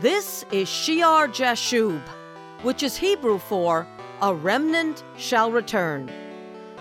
This is Shear Jashub, which is Hebrew for a remnant shall return.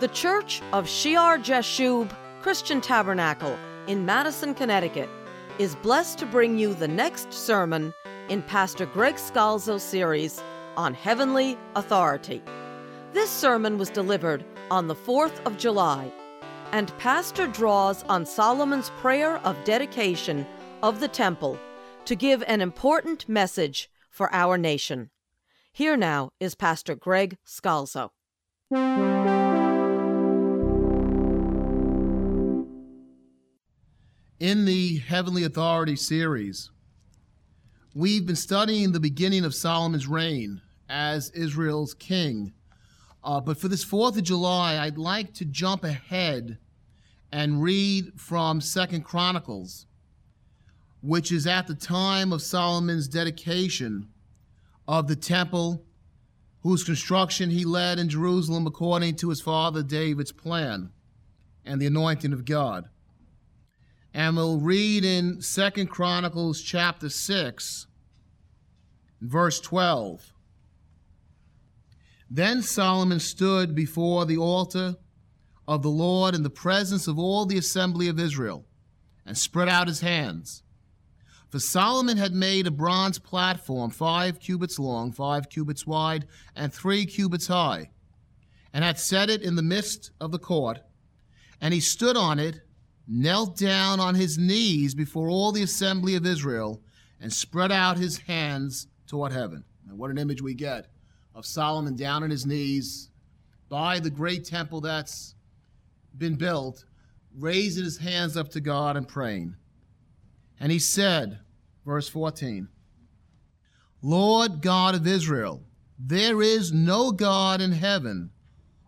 The Church of Shear Jashub Christian Tabernacle in Madison, Connecticut is blessed to bring you the next sermon in Pastor Greg Scalzo's series on heavenly authority. This sermon was delivered on the 4th of July, and Pastor draws on Solomon's prayer of dedication of the temple to give an important message for our nation. Here now is Pastor Greg Scalzo. In the Heavenly Authority series, we've been studying the beginning of Solomon's reign as Israel's king. Uh, but for this 4th of July, I'd like to jump ahead and read from Second Chronicles, which is at the time of Solomon's dedication of the temple, whose construction he led in Jerusalem according to his father David's plan and the anointing of God. And we'll read in Second Chronicles chapter 6, verse 12. Then Solomon stood before the altar of the Lord in the presence of all the assembly of Israel and spread out his hands. For Solomon had made a bronze platform five cubits long, five cubits wide, and three cubits high, and had set it in the midst of the court. And he stood on it, knelt down on his knees before all the assembly of Israel, and spread out his hands toward heaven. And what an image we get of Solomon down on his knees by the great temple that's been built, raising his hands up to God and praying. And he said, verse 14, Lord God of Israel, there is no God in heaven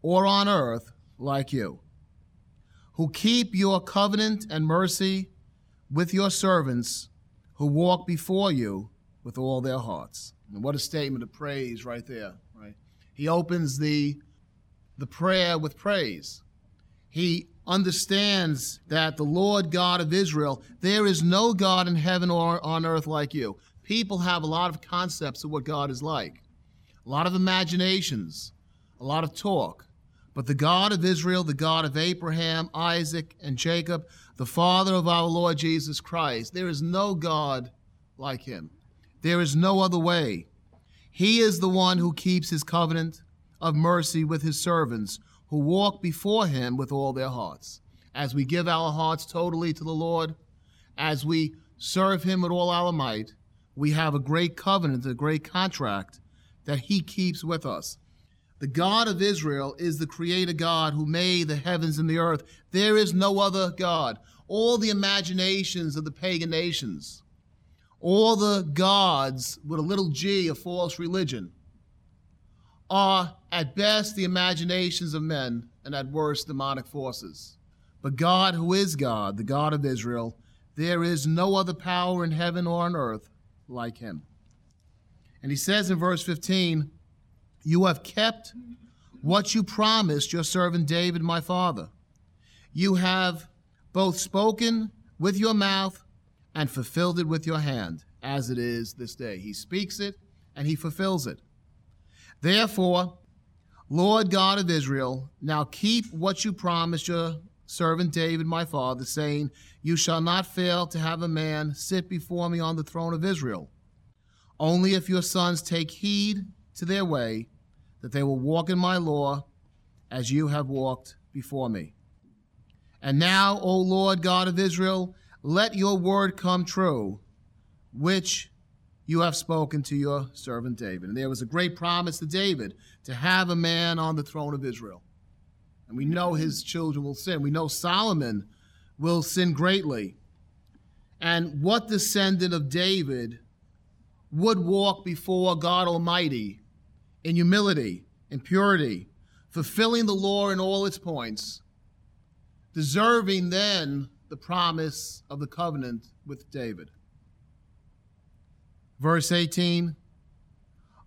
or on earth like you, who keep your covenant and mercy with your servants who walk before you with all their hearts. And what a statement of praise right there, right? He opens the the prayer with praise. He understands that the Lord God of Israel, there is no God in heaven or on earth like you. People have a lot of concepts of what God is like, a lot of imaginations, a lot of talk. But the God of Israel, the God of Abraham, Isaac, and Jacob, the Father of our Lord Jesus Christ, there is no God like him. There is no other way. He is the one who keeps his covenant of mercy with his servants who walk before him with all their hearts. As we give our hearts totally to the Lord, as we serve him with all our might, we have a great covenant, a great contract that he keeps with us. The God of Israel is the creator God who made the heavens and the earth. There is no other God. All the imaginations of the pagan nations, all the gods with a little g of false religion, are at best the imaginations of men and at worst demonic forces. But God, who is God, the God of Israel, there is no other power in heaven or on earth like him. And he says in verse 15, You have kept what you promised your servant David, my father. You have both spoken with your mouth and fulfilled it with your hand, as it is this day. He speaks it and he fulfills it. Therefore, Lord God of Israel, now keep what you promised your servant David, my father, saying, You shall not fail to have a man sit before me on the throne of Israel. Only if your sons take heed to their way, that they will walk in my law as you have walked before me. And now, O Lord God of Israel, let your word come true, which you have spoken to your servant David. And there was a great promise to David to have a man on the throne of Israel. And we know his children will sin. We know Solomon will sin greatly. And what descendant of David would walk before God Almighty in humility, in purity, fulfilling the law in all its points, deserving then the promise of the covenant with David? Verse 18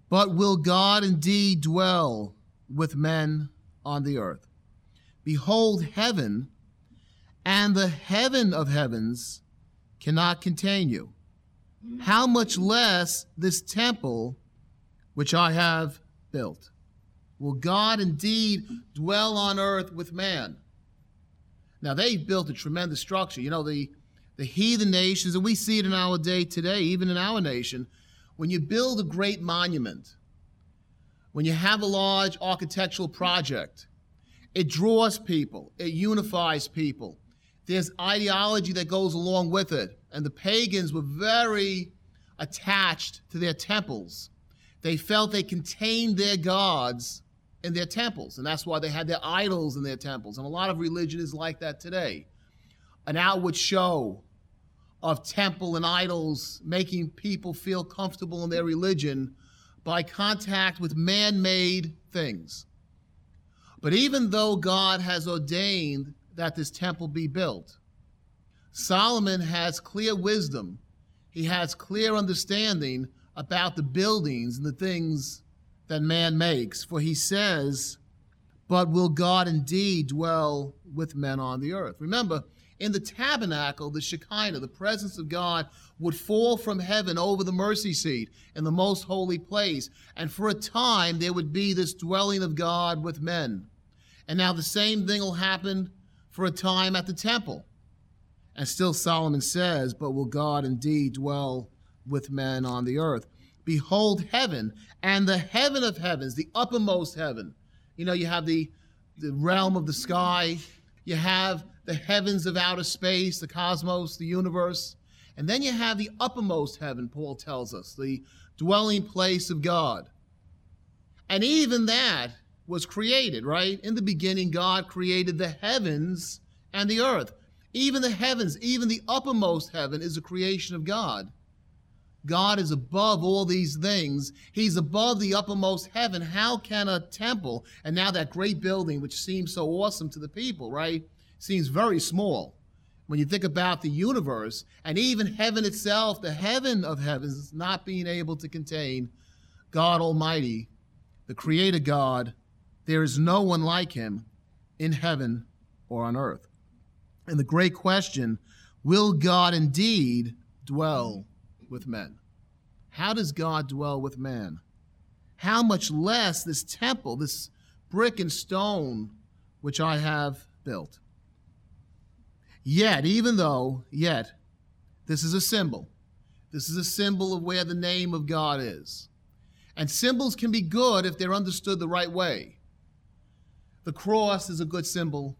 But will God indeed dwell with men on the earth? Behold, heaven and the heaven of heavens cannot contain you. how much less this temple which I have built? Will God indeed dwell on earth with man? Now, they built a tremendous structure. You know, the, the heathen nations, and we see it in our day today, even in our nation, when you build a great monument, when you have a large architectural project, it draws people, it unifies people. There's ideology that goes along with it. And the pagans were very attached to their temples. They felt they contained their gods in their temples, and that's why they had their idols in their temples. And a lot of religion is like that today an outward show of temple and idols making people feel comfortable in their religion by contact with man made things. But even though God has ordained that this temple be built, Solomon has clear wisdom, he has clear understanding about the buildings and the things that man makes. For he says, But will God indeed dwell with men on the earth? Remember, in the tabernacle, the Shekinah, the presence of God, would fall from heaven over the mercy seat in the most holy place. And for a time, there would be this dwelling of God with men. And now the same thing will happen for a time at the temple. And still Solomon says, But will God indeed dwell with men on the earth? Behold heaven and the heaven of heavens, the uppermost heaven. You know, you have the, the realm of the sky, you have the heavens of outer space, the cosmos, the universe. And then you have the uppermost heaven, Paul tells us, the dwelling place of God. And even that was created, right? In the beginning, God created the heavens and the earth. Even the heavens, even the uppermost heaven, is a creation of God. God is above all these things. He's above the uppermost heaven. How can a temple, and now that great building, which seems so awesome to the people, right, seems very small. When you think about the universe and even heaven itself, the heaven of heavens not being able to contain God Almighty, the Creator God, there is no one like Him in heaven or on earth. And the great question will God indeed dwell with men? How does God dwell with man? How much less this temple, this brick and stone which I have built? Yet, even though, yet, this is a symbol. This is a symbol of where the name of God is. And symbols can be good if they're understood the right way. The cross is a good symbol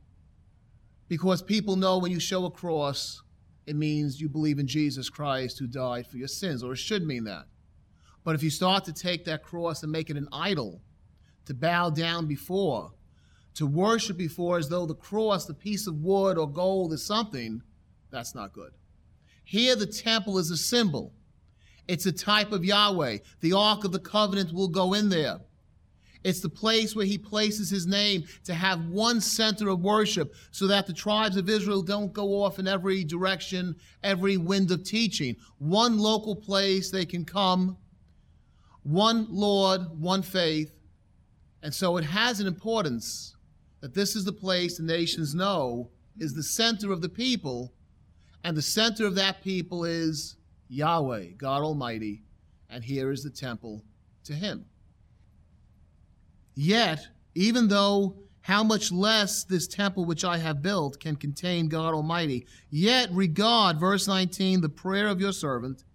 because people know when you show a cross, it means you believe in Jesus Christ who died for your sins, or it should mean that. But if you start to take that cross and make it an idol to bow down before, to worship before as though the cross, the piece of wood or gold is something, that's not good. Here, the temple is a symbol. It's a type of Yahweh. The Ark of the Covenant will go in there. It's the place where he places his name to have one center of worship so that the tribes of Israel don't go off in every direction, every wind of teaching. One local place they can come, one Lord, one faith. And so it has an importance that this is the place the nations know is the center of the people, and the center of that people is Yahweh, God Almighty, and here is the temple to him. Yet, even though how much less this temple which I have built can contain God Almighty, yet regard, verse 19, the prayer of your servant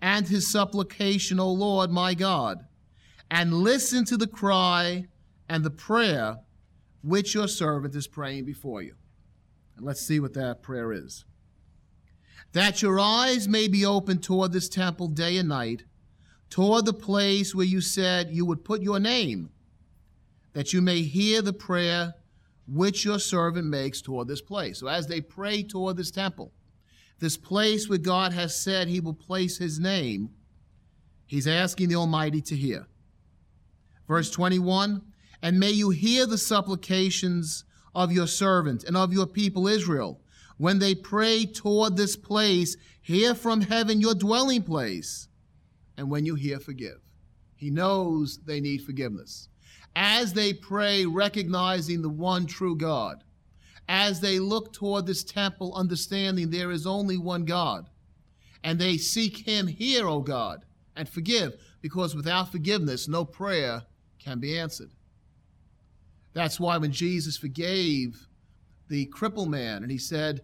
and his supplication, O Lord my God, and listen to the cry and the prayer which your servant is praying before you. And let's see what that prayer is. That your eyes may be open toward this temple day and night, toward the place where you said you would put your name that you may hear the prayer which your servant makes toward this place. So, as they pray toward this temple, this place where God has said he will place his name, he's asking the Almighty to hear. Verse 21 And may you hear the supplications of your servant and of your people Israel. When they pray toward this place, hear from heaven your dwelling place. And when you hear, forgive. He knows they need forgiveness as they pray, recognizing the one true God, as they look toward this temple, understanding there is only one God, And they seek him, Hear, O God, and forgive, because without forgiveness, no prayer can be answered. That's why when Jesus forgave the crippled man and he said,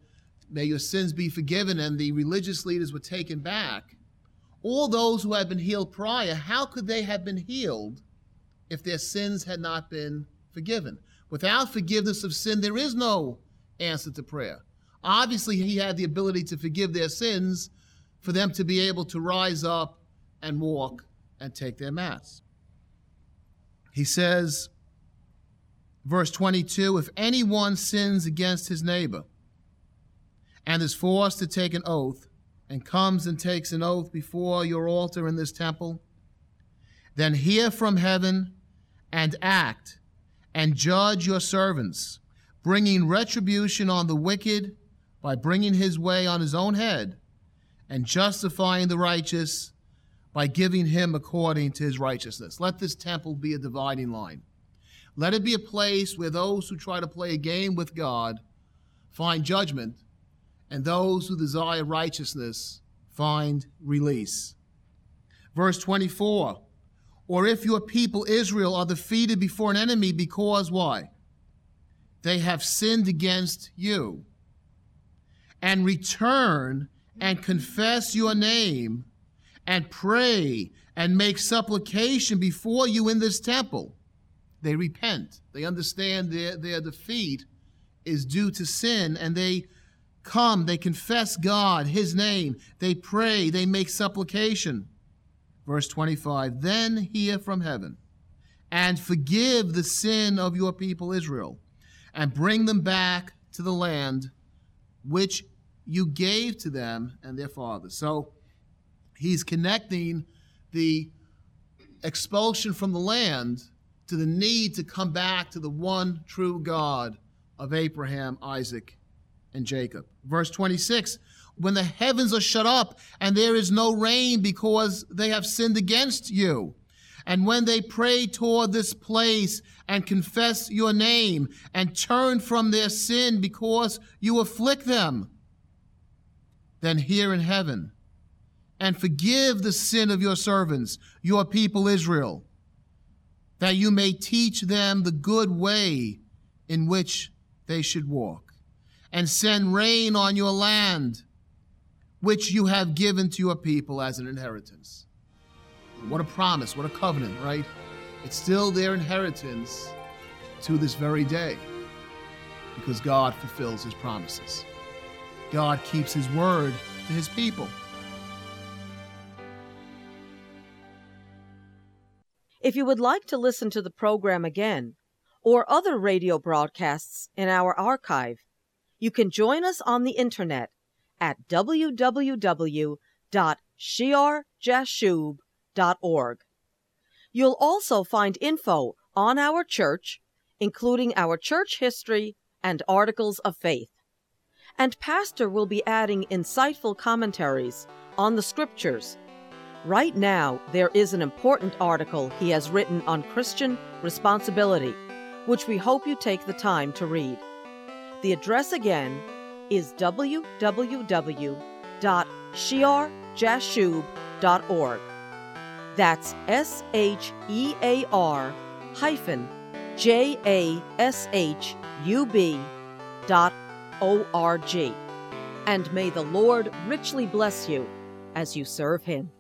May your sins be forgiven, and the religious leaders were taken back, all those who had been healed prior, how could they have been healed if their sins had not been forgiven? Without forgiveness of sin, there is no answer to prayer. Obviously, he had the ability to forgive their sins for them to be able to rise up and walk and take their mats. He says, verse 22 if anyone sins against his neighbor and is forced to take an oath, and comes and takes an oath before your altar in this temple, then hear from heaven and act and judge your servants, bringing retribution on the wicked by bringing his way on his own head, and justifying the righteous by giving him according to his righteousness. Let this temple be a dividing line. Let it be a place where those who try to play a game with God find judgment, and those who desire righteousness find release. Verse 24 Or if your people Israel are defeated before an enemy because why? They have sinned against you and return and confess your name and pray and make supplication before you in this temple. They repent. They understand their, their defeat is due to sin and they come, they confess God, His name, they pray, they make supplication. Verse 25 Then hear from heaven and forgive the sin of your people Israel and bring them back to the land which you gave to them and their fathers. So he's connecting the expulsion from the land to the need to come back to the one true God of Abraham, Isaac, and Jacob. Verse 26 When the heavens are shut up and there is no rain because they have sinned against you, and when they pray toward this place and confess your name and turn from their sin because you afflict them, then hear in heaven and forgive the sin of your servants, your people Israel, that you may teach them the good way in which they should walk, and send rain on your land, which you have given to your people as an inheritance. What a promise, what a covenant, right? It's still their inheritance to this very day because God fulfills his promises. God keeps his word to his people. If you would like to listen to the program again or other radio broadcasts in our archive, you can join us on the internet at www.shear-jashub.org. You'll also find info on our church, including our church history and articles of faith and Pastor will be adding insightful commentaries on the scriptures. Right now, there is an important article he has written on Christian responsibility, which we hope you take the time to read. The address again is www.shear-jashub.org. That's S H E A R hyphen J A S H U B dot O-R-G. And may the Lord richly bless you as you serve him.